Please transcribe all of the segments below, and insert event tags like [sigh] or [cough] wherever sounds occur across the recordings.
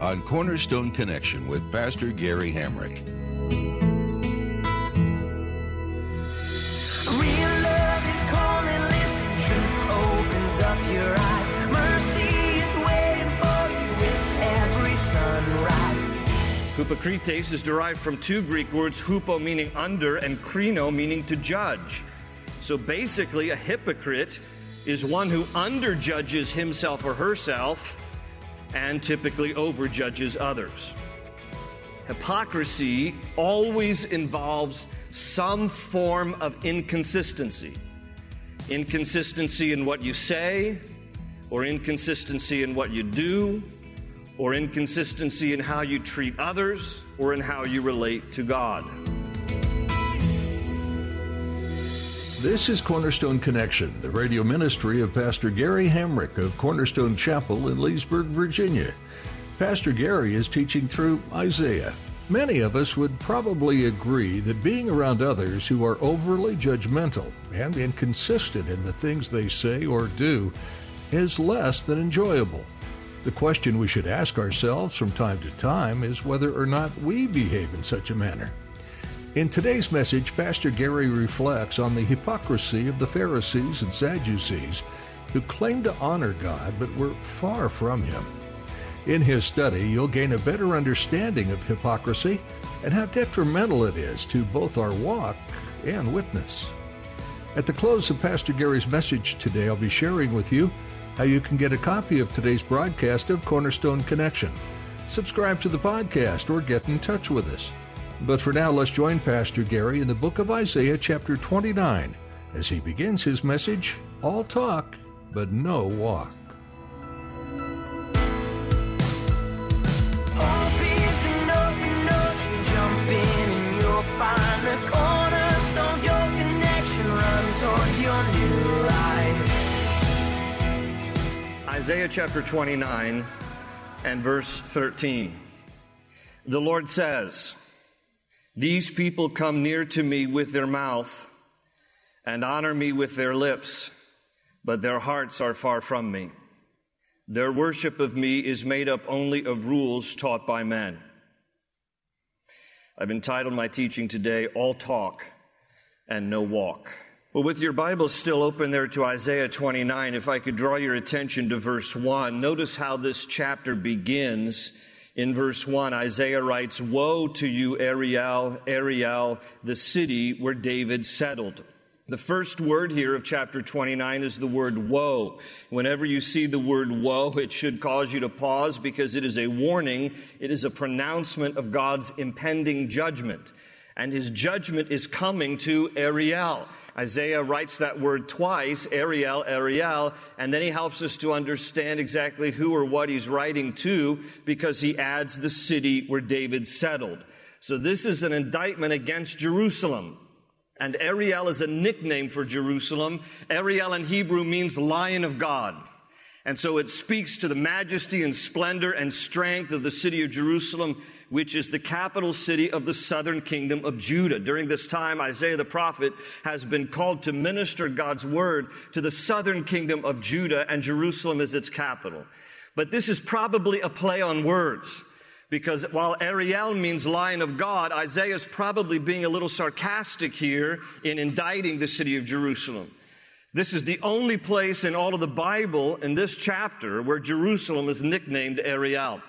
on Cornerstone Connection with Pastor Gary Hamrick. Real is calling, listen, truth opens up your eyes. Mercy is waiting for you with every sunrise. Hypocrites is derived from two Greek words, hupo meaning under and krino meaning to judge. So basically, a hypocrite is one who underjudges himself or herself and typically overjudges others. Hypocrisy always involves some form of inconsistency. Inconsistency in what you say, or inconsistency in what you do, or inconsistency in how you treat others, or in how you relate to God. This is Cornerstone Connection, the radio ministry of Pastor Gary Hamrick of Cornerstone Chapel in Leesburg, Virginia. Pastor Gary is teaching through Isaiah. Many of us would probably agree that being around others who are overly judgmental and inconsistent in the things they say or do is less than enjoyable. The question we should ask ourselves from time to time is whether or not we behave in such a manner. In today's message, Pastor Gary reflects on the hypocrisy of the Pharisees and Sadducees who claimed to honor God but were far from Him. In his study, you'll gain a better understanding of hypocrisy and how detrimental it is to both our walk and witness. At the close of Pastor Gary's message today, I'll be sharing with you how you can get a copy of today's broadcast of Cornerstone Connection. Subscribe to the podcast or get in touch with us. But for now, let's join Pastor Gary in the book of Isaiah, chapter 29, as he begins his message All talk, but no walk. Hope is an open ocean, jump in and you'll find the cornerstones, your connection, run towards your new life. Isaiah chapter 29 and verse 13. The Lord says, These people come near to me with their mouth and honor me with their lips, but their hearts are far from me. Their worship of me is made up only of rules taught by men. I've entitled my teaching today, All Talk and No Walk. Well, with your Bible still open there to Isaiah 29, if I could draw your attention to verse 1, notice how this chapter begins. In verse 1, Isaiah writes, Woe to you, Ariel, Ariel, the city where David settled. The first word here of chapter 29 is the word woe. Whenever you see the word woe, it should cause you to pause because it is a warning. It is a pronouncement of God's impending judgment. And his judgment is coming to Ariel. Isaiah writes that word twice, Ariel, Ariel, and then he helps us to understand exactly who or what he's writing to because he adds the city where David settled. So this is an indictment against Jerusalem. And Ariel is a nickname for Jerusalem. Ariel in Hebrew means lion of God. And so it speaks to the majesty and splendor and strength of the city of Jerusalem, which is the capital city of the southern kingdom of Judah. During this time, Isaiah the prophet has been called to minister God's word to the southern kingdom of Judah, and Jerusalem is its capital. But this is probably a play on words. Because while Ariel means lion of God, Isaiah is probably being a little sarcastic here in indicting the city of Jerusalem. This is the only place in all of the Bible in this chapter where Jerusalem is nicknamed Ariel.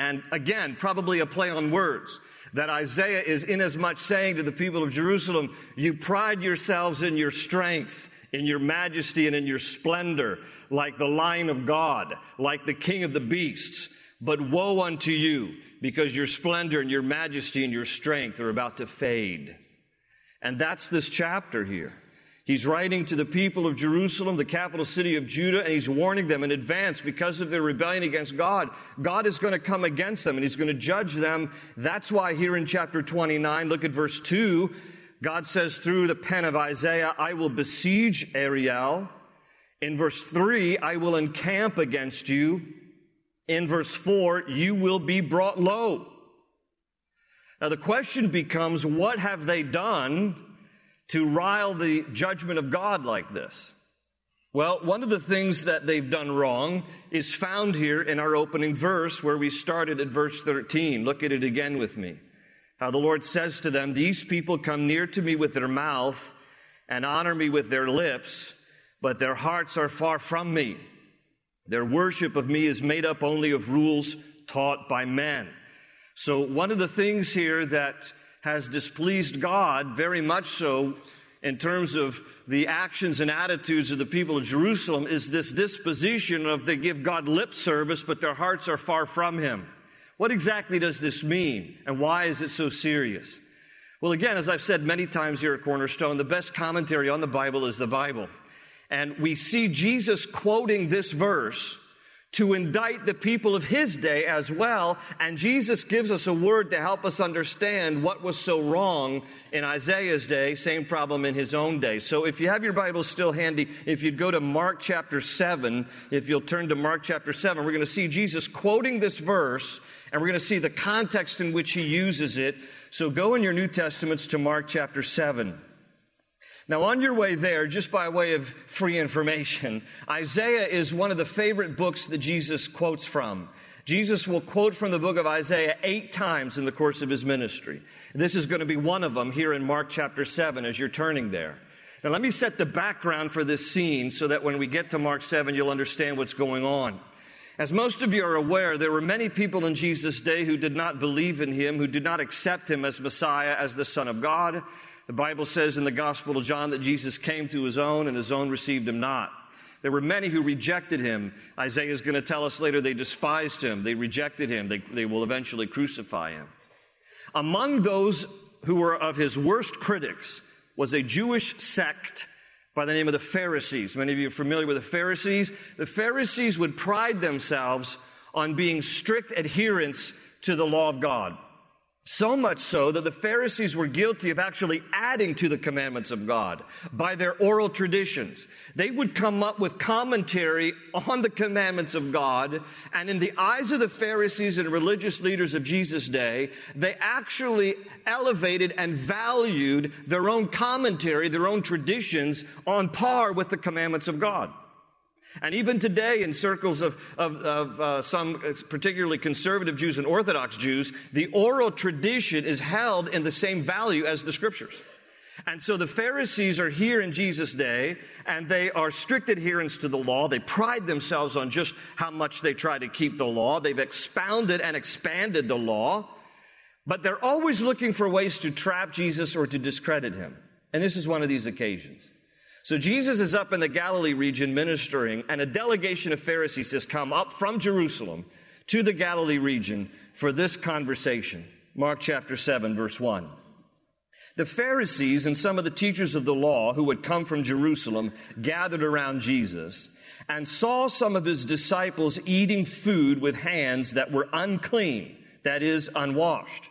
And again, probably a play on words that Isaiah is inasmuch saying to the people of Jerusalem, you pride yourselves in your strength, in your majesty, and in your splendor, like the lion of God, like the king of the beasts. But woe unto you, because your splendor and your majesty and your strength are about to fade. And that's this chapter here. He's writing to the people of Jerusalem, the capital city of Judah, and he's warning them in advance because of their rebellion against God. God is going to come against them and he's going to judge them. That's why here in chapter 29, look at verse 2, God says through the pen of Isaiah, I will besiege Ariel. In verse 3, I will encamp against you. In verse 4, you will be brought low. Now the question becomes, what have they done to rile the judgment of God like this? Well, one of the things that they've done wrong is found here in our opening verse where we started at verse 13. Look at it again with me. How the Lord says to them, These people come near to me with their mouth and honor me with their lips, but their hearts are far from me. Their worship of me is made up only of rules taught by men. So, one of the things here that has displeased God, very much so in terms of the actions and attitudes of the people of Jerusalem, is this disposition of they give God lip service, but their hearts are far from Him. What exactly does this mean, and why is it so serious? Well, again, as I've said many times here at Cornerstone, the best commentary on the Bible is the Bible. And we see Jesus quoting this verse to indict the people of his day as well. And Jesus gives us a word to help us understand what was so wrong in Isaiah's day, same problem in his own day. So if you have your Bible still handy, if you'd go to Mark chapter 7, if you'll turn to Mark chapter 7, we're going to see Jesus quoting this verse and we're going to see the context in which he uses it. So go in your New Testaments to Mark chapter 7. Now, on your way there, just by way of free information, Isaiah is one of the favorite books that Jesus quotes from. Jesus will quote from the book of Isaiah eight times in the course of his ministry. This is going to be one of them here in Mark chapter 7 as you're turning there. Now, let me set the background for this scene so that when we get to Mark 7, you'll understand what's going on. As most of you are aware, there were many people in Jesus' day who did not believe in him, who did not accept him as Messiah, as the Son of God. The Bible says in the Gospel of John that Jesus came to his own and his own received him not. There were many who rejected him. Isaiah is going to tell us later they despised him, they rejected him, they, they will eventually crucify him. Among those who were of his worst critics was a Jewish sect by the name of the Pharisees. Many of you are familiar with the Pharisees. The Pharisees would pride themselves on being strict adherents to the law of God. So much so that the Pharisees were guilty of actually adding to the commandments of God by their oral traditions. They would come up with commentary on the commandments of God, and in the eyes of the Pharisees and religious leaders of Jesus' day, they actually elevated and valued their own commentary, their own traditions on par with the commandments of God. And even today, in circles of, of, of uh, some particularly conservative Jews and Orthodox Jews, the oral tradition is held in the same value as the scriptures. And so the Pharisees are here in Jesus' day, and they are strict adherents to the law. They pride themselves on just how much they try to keep the law. They've expounded and expanded the law, but they're always looking for ways to trap Jesus or to discredit him. And this is one of these occasions. So Jesus is up in the Galilee region ministering, and a delegation of Pharisees has come up from Jerusalem to the Galilee region for this conversation. Mark chapter 7, verse 1. The Pharisees and some of the teachers of the law who had come from Jerusalem gathered around Jesus and saw some of his disciples eating food with hands that were unclean, that is, unwashed.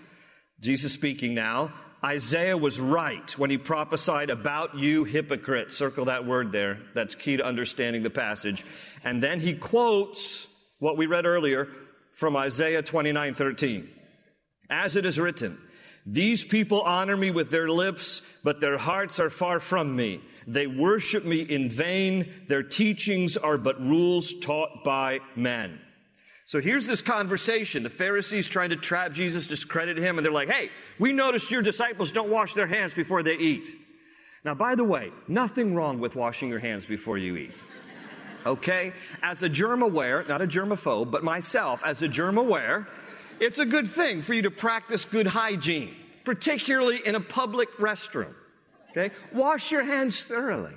Jesus speaking now, Isaiah was right when he prophesied about you hypocrites. Circle that word there. That's key to understanding the passage. And then he quotes what we read earlier from Isaiah 29 13. As it is written, these people honor me with their lips, but their hearts are far from me. They worship me in vain. Their teachings are but rules taught by men. So here's this conversation. The Pharisees trying to trap Jesus, discredit him, and they're like, hey, we noticed your disciples don't wash their hands before they eat. Now, by the way, nothing wrong with washing your hands before you eat. Okay? As a germ aware, not a germaphobe, but myself, as a germ aware, it's a good thing for you to practice good hygiene, particularly in a public restroom. Okay? Wash your hands thoroughly.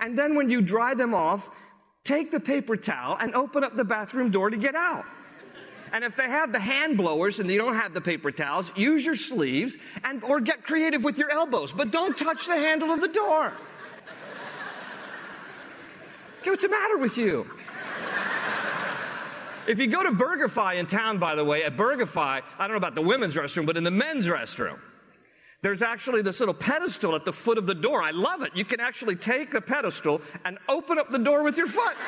And then when you dry them off, take the paper towel and open up the bathroom door to get out. And if they have the hand blowers and you don't have the paper towels, use your sleeves and or get creative with your elbows, but don't touch the handle of the door. Okay, what's the matter with you? If you go to BurgerFi in town, by the way, at BurgerFi, I don't know about the women's restroom, but in the men's restroom, there's actually this little pedestal at the foot of the door. I love it. You can actually take the pedestal and open up the door with your foot. [laughs]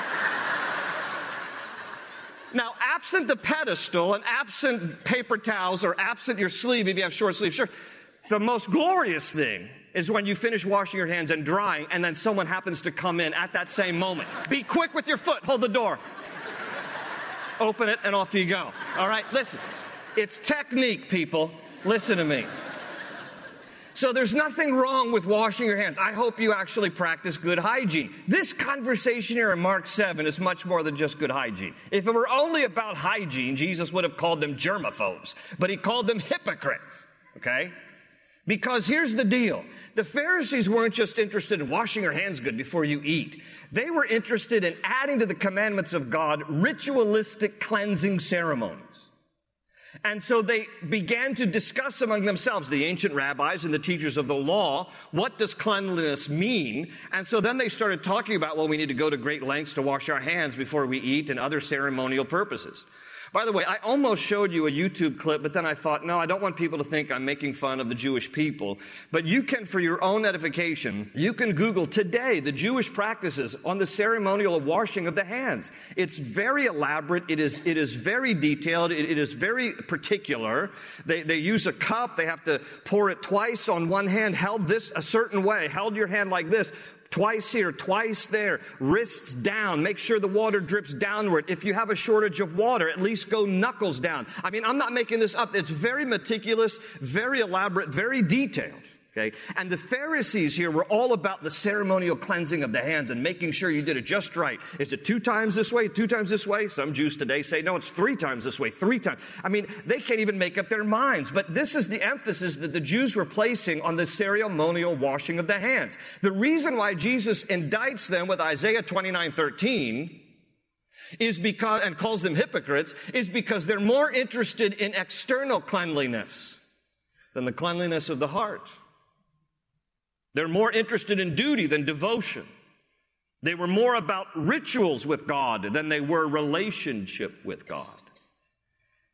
Now, absent the pedestal and absent paper towels or absent your sleeve, if you have short sleeve shirt, the most glorious thing is when you finish washing your hands and drying and then someone happens to come in at that same moment. Be quick with your foot, hold the door. Open it and off you go. All right, listen. It's technique, people. Listen to me. So there's nothing wrong with washing your hands. I hope you actually practice good hygiene. This conversation here in Mark 7 is much more than just good hygiene. If it were only about hygiene, Jesus would have called them germaphobes, but he called them hypocrites. Okay? Because here's the deal. The Pharisees weren't just interested in washing your hands good before you eat. They were interested in adding to the commandments of God ritualistic cleansing ceremonies. And so they began to discuss among themselves, the ancient rabbis and the teachers of the law, what does cleanliness mean? And so then they started talking about, well, we need to go to great lengths to wash our hands before we eat and other ceremonial purposes. By the way, I almost showed you a YouTube clip, but then I thought, no, I don't want people to think I'm making fun of the Jewish people. But you can, for your own edification, you can Google today the Jewish practices on the ceremonial washing of the hands. It's very elaborate. It is, it is very detailed. it, it is very particular. They, they use a cup. They have to pour it twice on one hand, held this a certain way, held your hand like this, Twice here, twice there, wrists down. Make sure the water drips downward. If you have a shortage of water, at least go knuckles down. I mean, I'm not making this up. It's very meticulous, very elaborate, very detailed. Okay? And the Pharisees here were all about the ceremonial cleansing of the hands and making sure you did it just right. Is it two times this way, two times this way? Some Jews today say, no, it's three times this way, three times. I mean, they can't even make up their minds. But this is the emphasis that the Jews were placing on the ceremonial washing of the hands. The reason why Jesus indicts them with Isaiah 29 13 is because, and calls them hypocrites, is because they're more interested in external cleanliness than the cleanliness of the heart. They're more interested in duty than devotion. They were more about rituals with God than they were relationship with God.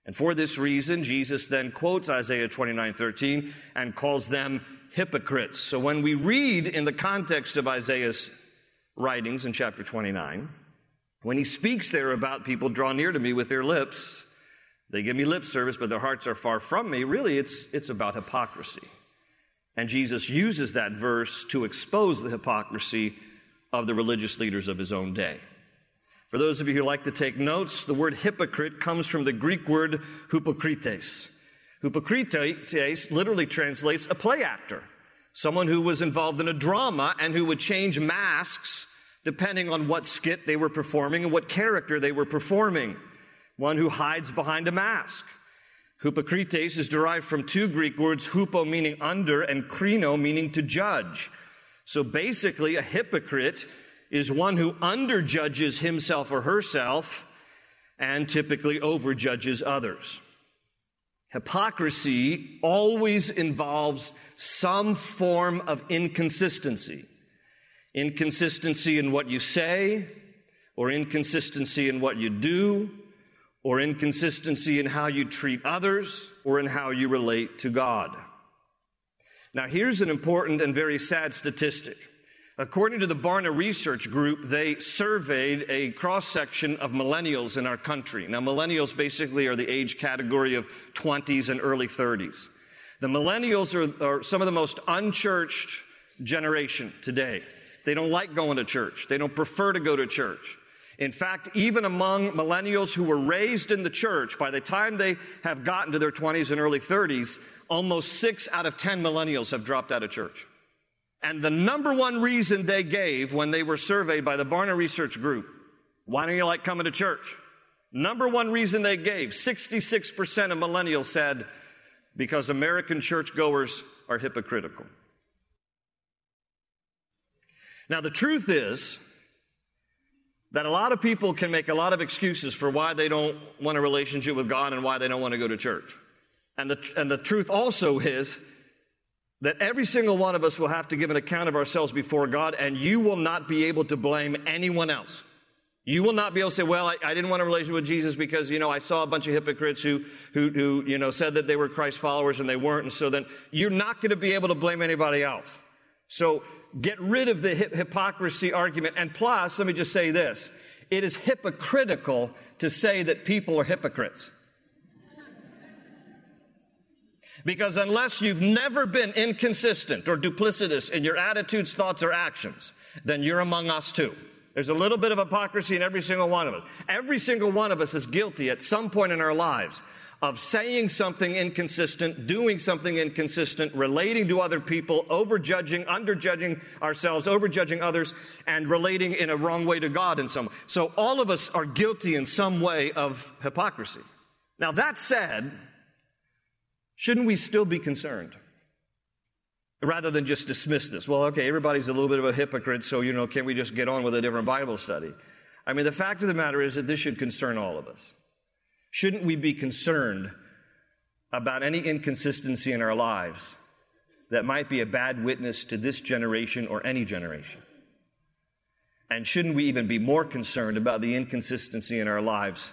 And for this reason, Jesus then quotes Isaiah 29 13 and calls them hypocrites. So when we read in the context of Isaiah's writings in chapter 29, when he speaks there about people draw near to me with their lips, they give me lip service, but their hearts are far from me, really it's, it's about hypocrisy. And Jesus uses that verse to expose the hypocrisy of the religious leaders of his own day. For those of you who like to take notes, the word hypocrite comes from the Greek word hypokrites. Hypokrites literally translates a play actor, someone who was involved in a drama and who would change masks depending on what skit they were performing and what character they were performing. One who hides behind a mask. Hypocrites is derived from two Greek words, hupo meaning under and krino meaning to judge. So basically, a hypocrite is one who underjudges himself or herself and typically overjudges others. Hypocrisy always involves some form of inconsistency. Inconsistency in what you say, or inconsistency in what you do, or inconsistency in how you treat others or in how you relate to God. Now, here's an important and very sad statistic. According to the Barna Research Group, they surveyed a cross section of millennials in our country. Now, millennials basically are the age category of 20s and early 30s. The millennials are, are some of the most unchurched generation today. They don't like going to church. They don't prefer to go to church. In fact, even among millennials who were raised in the church, by the time they have gotten to their 20s and early 30s, almost six out of 10 millennials have dropped out of church. And the number one reason they gave when they were surveyed by the Barna Research Group, why don't you like coming to church? Number one reason they gave, 66% of millennials said, because American churchgoers are hypocritical. Now, the truth is that a lot of people can make a lot of excuses for why they don't want a relationship with God and why they don't want to go to church. And the, and the truth also is that every single one of us will have to give an account of ourselves before God, and you will not be able to blame anyone else. You will not be able to say, well, I, I, didn't want a relationship with Jesus because, you know, I saw a bunch of hypocrites who, who, who, you know, said that they were Christ followers and they weren't. And so then you're not going to be able to blame anybody else. So get rid of the hypocrisy argument. And plus, let me just say this. It is hypocritical to say that people are hypocrites. Because unless you've never been inconsistent or duplicitous in your attitudes, thoughts, or actions, then you're among us too. There's a little bit of hypocrisy in every single one of us. Every single one of us is guilty at some point in our lives of saying something inconsistent, doing something inconsistent, relating to other people, overjudging, underjudging ourselves, overjudging others, and relating in a wrong way to God in some way. So all of us are guilty in some way of hypocrisy. Now that said, shouldn't we still be concerned? rather than just dismiss this. Well, okay, everybody's a little bit of a hypocrite, so, you know, can we just get on with a different Bible study? I mean, the fact of the matter is that this should concern all of us. Shouldn't we be concerned about any inconsistency in our lives that might be a bad witness to this generation or any generation? And shouldn't we even be more concerned about the inconsistency in our lives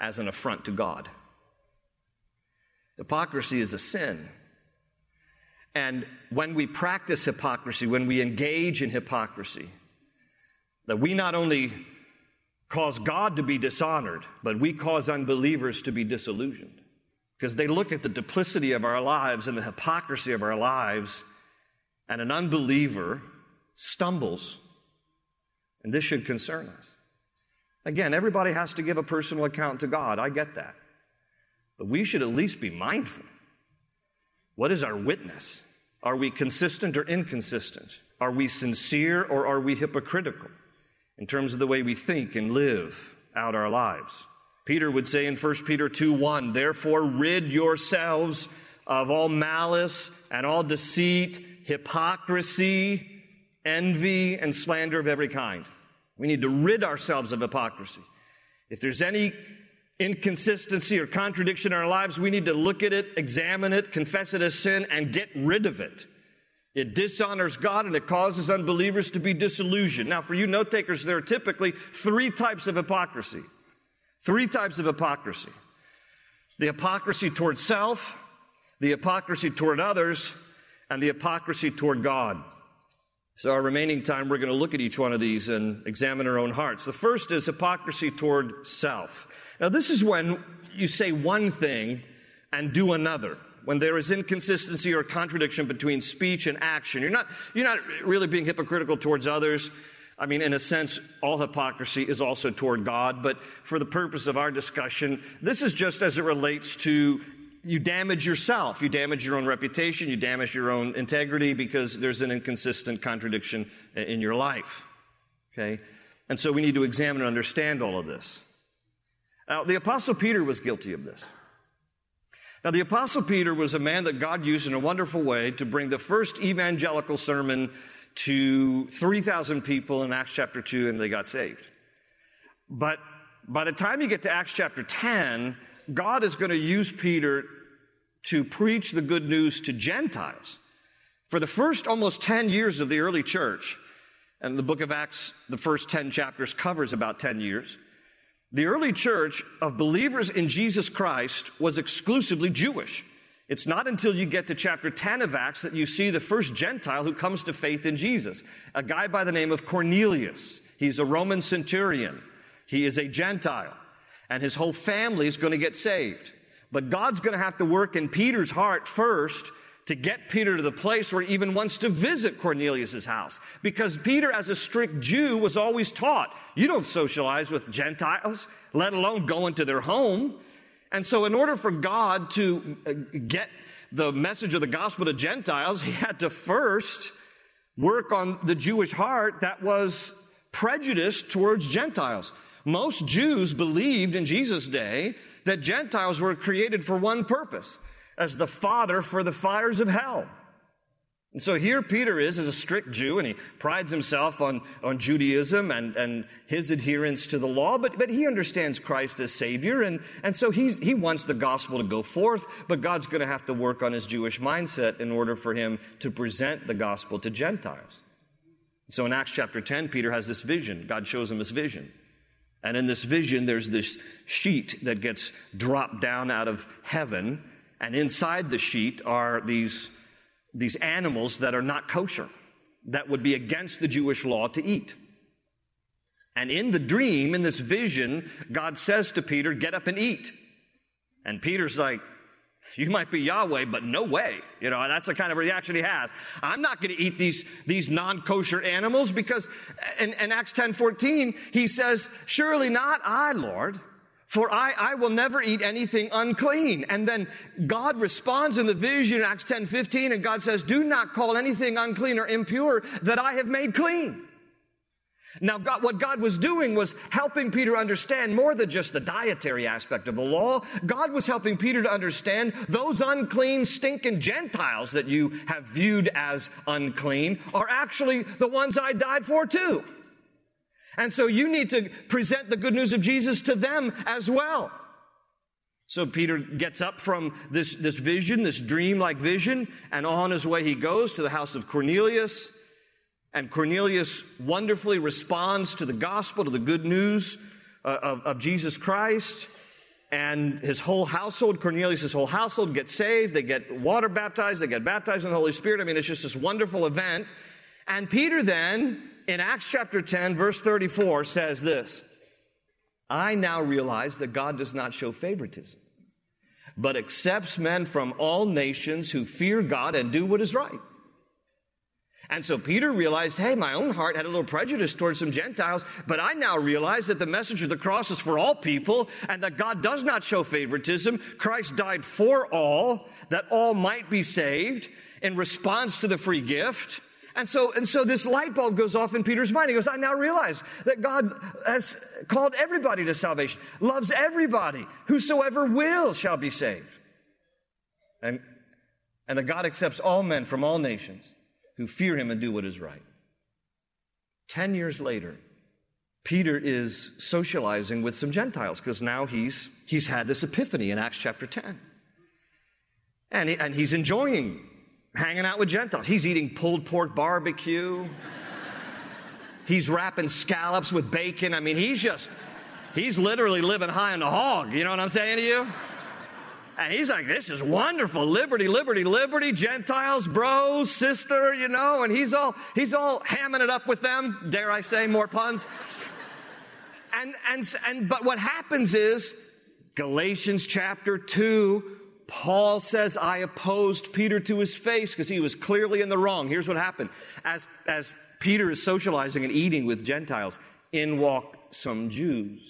as an affront to God? Hypocrisy is a sin. And when we practice hypocrisy, when we engage in hypocrisy, that we not only cause God to be dishonored, but we cause unbelievers to be disillusioned. Because they look at the duplicity of our lives and the hypocrisy of our lives, and an unbeliever stumbles. And this should concern us. Again, everybody has to give a personal account to God. I get that. But we should at least be mindful what is our witness? Are we consistent or inconsistent? Are we sincere or are we hypocritical in terms of the way we think and live out our lives? Peter would say in 1 Peter 2 1, therefore rid yourselves of all malice and all deceit, hypocrisy, envy, and slander of every kind. We need to rid ourselves of hypocrisy. If there's any inconsistency or contradiction in our lives, we need to look at it, examine it, confess it as sin, and get rid of it. It dishonors God and it causes unbelievers to be disillusioned. Now, for you note takers, there are typically three types of hypocrisy. Three types of hypocrisy the hypocrisy toward self, the hypocrisy toward others, and the hypocrisy toward God. So, our remaining time, we're going to look at each one of these and examine our own hearts. The first is hypocrisy toward self. Now, this is when you say one thing and do another. When there is inconsistency or contradiction between speech and action. You're not, you're not really being hypocritical towards others. I mean, in a sense, all hypocrisy is also toward God, but for the purpose of our discussion, this is just as it relates to you damage yourself. You damage your own reputation. You damage your own integrity because there's an inconsistent contradiction in your life. Okay? And so we need to examine and understand all of this. Now, the Apostle Peter was guilty of this. Now, the Apostle Peter was a man that God used in a wonderful way to bring the first evangelical sermon to 3,000 people in Acts chapter 2, and they got saved. But by the time you get to Acts chapter 10, God is going to use Peter to preach the good news to Gentiles. For the first almost 10 years of the early church, and the book of Acts, the first 10 chapters covers about 10 years, the early church of believers in Jesus Christ was exclusively Jewish. It's not until you get to chapter 10 of Acts that you see the first Gentile who comes to faith in Jesus, a guy by the name of Cornelius. He's a Roman centurion. He is a Gentile, and his whole family is going to get saved. But God's going to have to work in Peter's heart first to get Peter to the place where he even wants to visit Cornelius' house. Because Peter, as a strict Jew, was always taught, you don't socialize with Gentiles, let alone go into their home. And so in order for God to uh, get the message of the gospel to Gentiles, he had to first work on the Jewish heart that was prejudiced towards Gentiles. Most Jews believed in Jesus' day that Gentiles were created for one purpose as the fodder for the fires of hell. And so here Peter is as a strict Jew, and he prides himself on, on Judaism and, and his adherence to the law, but, but he understands Christ as Savior, and, and so he's, he wants the gospel to go forth, but God's going to have to work on his Jewish mindset in order for him to present the gospel to Gentiles. So in Acts chapter 10, Peter has this vision. God shows him this vision. And in this vision, there's this sheet that gets dropped down out of heaven, and inside the sheet are these these animals that are not kosher, that would be against the Jewish law to eat. And in the dream, in this vision, God says to Peter, Get up and eat. And Peter's like, You might be Yahweh, but no way. You know, that's the kind of reaction he has. I'm not going to eat these, these non kosher animals because in, in Acts 10 14, he says, Surely not I, Lord. For I, I will never eat anything unclean. And then God responds in the vision, Acts 10, 15, and God says, do not call anything unclean or impure that I have made clean. Now, God, what God was doing was helping Peter understand more than just the dietary aspect of the law. God was helping Peter to understand those unclean, stinking Gentiles that you have viewed as unclean are actually the ones I died for too. And so you need to present the good news of Jesus to them as well. So Peter gets up from this, this vision, this dream like vision, and on his way he goes to the house of Cornelius. And Cornelius wonderfully responds to the gospel, to the good news uh, of, of Jesus Christ. And his whole household, Cornelius' whole household gets saved. They get water baptized. They get baptized in the Holy Spirit. I mean, it's just this wonderful event. And Peter then in Acts chapter 10, verse 34 says this I now realize that God does not show favoritism, but accepts men from all nations who fear God and do what is right. And so Peter realized, hey, my own heart had a little prejudice towards some Gentiles, but I now realize that the message of the cross is for all people and that God does not show favoritism. Christ died for all, that all might be saved in response to the free gift. And so, and so this light bulb goes off in Peter's mind. He goes, I now realize that God has called everybody to salvation, loves everybody. Whosoever will shall be saved. And, and that God accepts all men from all nations who fear him and do what is right. Ten years later, Peter is socializing with some Gentiles because now he's, he's had this epiphany in Acts chapter 10. And, he, and he's enjoying hanging out with Gentiles. He's eating pulled pork barbecue. he's wrapping scallops with bacon. I mean, he's just, he's literally living high on the hog. You know what I'm saying to you? And he's like, this is wonderful. Liberty, liberty, liberty. Gentiles, bros, sister, you know, and he's all, he's all hamming it up with them. Dare I say more puns? And, and, and, but what happens is Galatians chapter 2, Paul says, I opposed Peter to his face because he was clearly in the wrong. Here's what happened. As, as Peter is socializing and eating with Gentiles, in walk some Jews.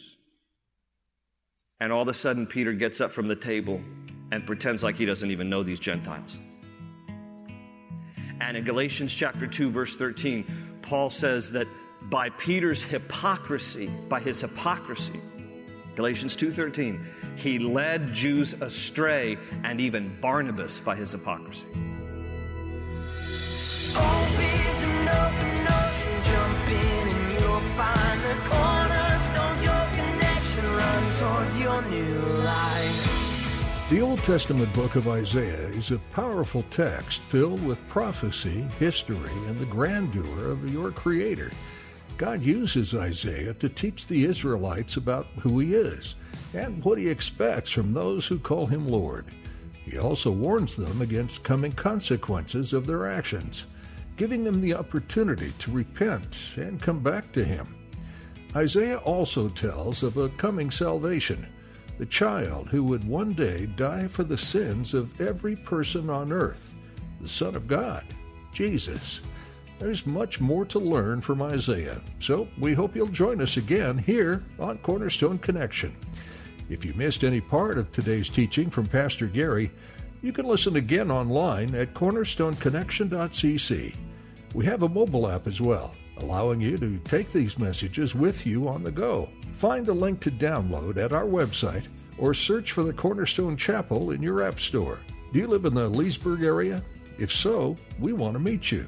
And all of a sudden, Peter gets up from the table and pretends like he doesn't even know these Gentiles. And in Galatians chapter 2, verse 13, Paul says that by Peter's hypocrisy, by his hypocrisy, Galatians 2:13, he led Jews astray and even Barnabas by his hypocrisy. The Old Testament book of Isaiah is a powerful text filled with prophecy, history, and the grandeur of your Creator. God uses Isaiah to teach the Israelites about who he is and what he expects from those who call him Lord. He also warns them against coming consequences of their actions, giving them the opportunity to repent and come back to him. Isaiah also tells of a coming salvation, the child who would one day die for the sins of every person on earth, the Son of God, Jesus. There's much more to learn from Isaiah, so we hope you'll join us again here on Cornerstone Connection. If you missed any part of today's teaching from Pastor Gary, you can listen again online at cornerstoneconnection.cc. We have a mobile app as well, allowing you to take these messages with you on the go. Find a link to download at our website or search for the Cornerstone Chapel in your app store. Do you live in the Leesburg area? If so, we want to meet you.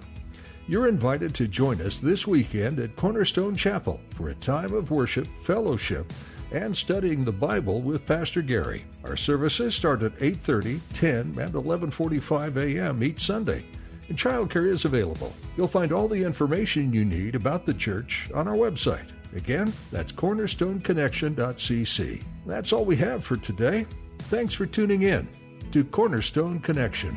You're invited to join us this weekend at Cornerstone Chapel for a time of worship, fellowship, and studying the Bible with Pastor Gary. Our services start at 8:30, 10, and 11:45 a.m. each Sunday, and childcare is available. You'll find all the information you need about the church on our website. Again, that's cornerstoneconnection.cc. That's all we have for today. Thanks for tuning in to Cornerstone Connection.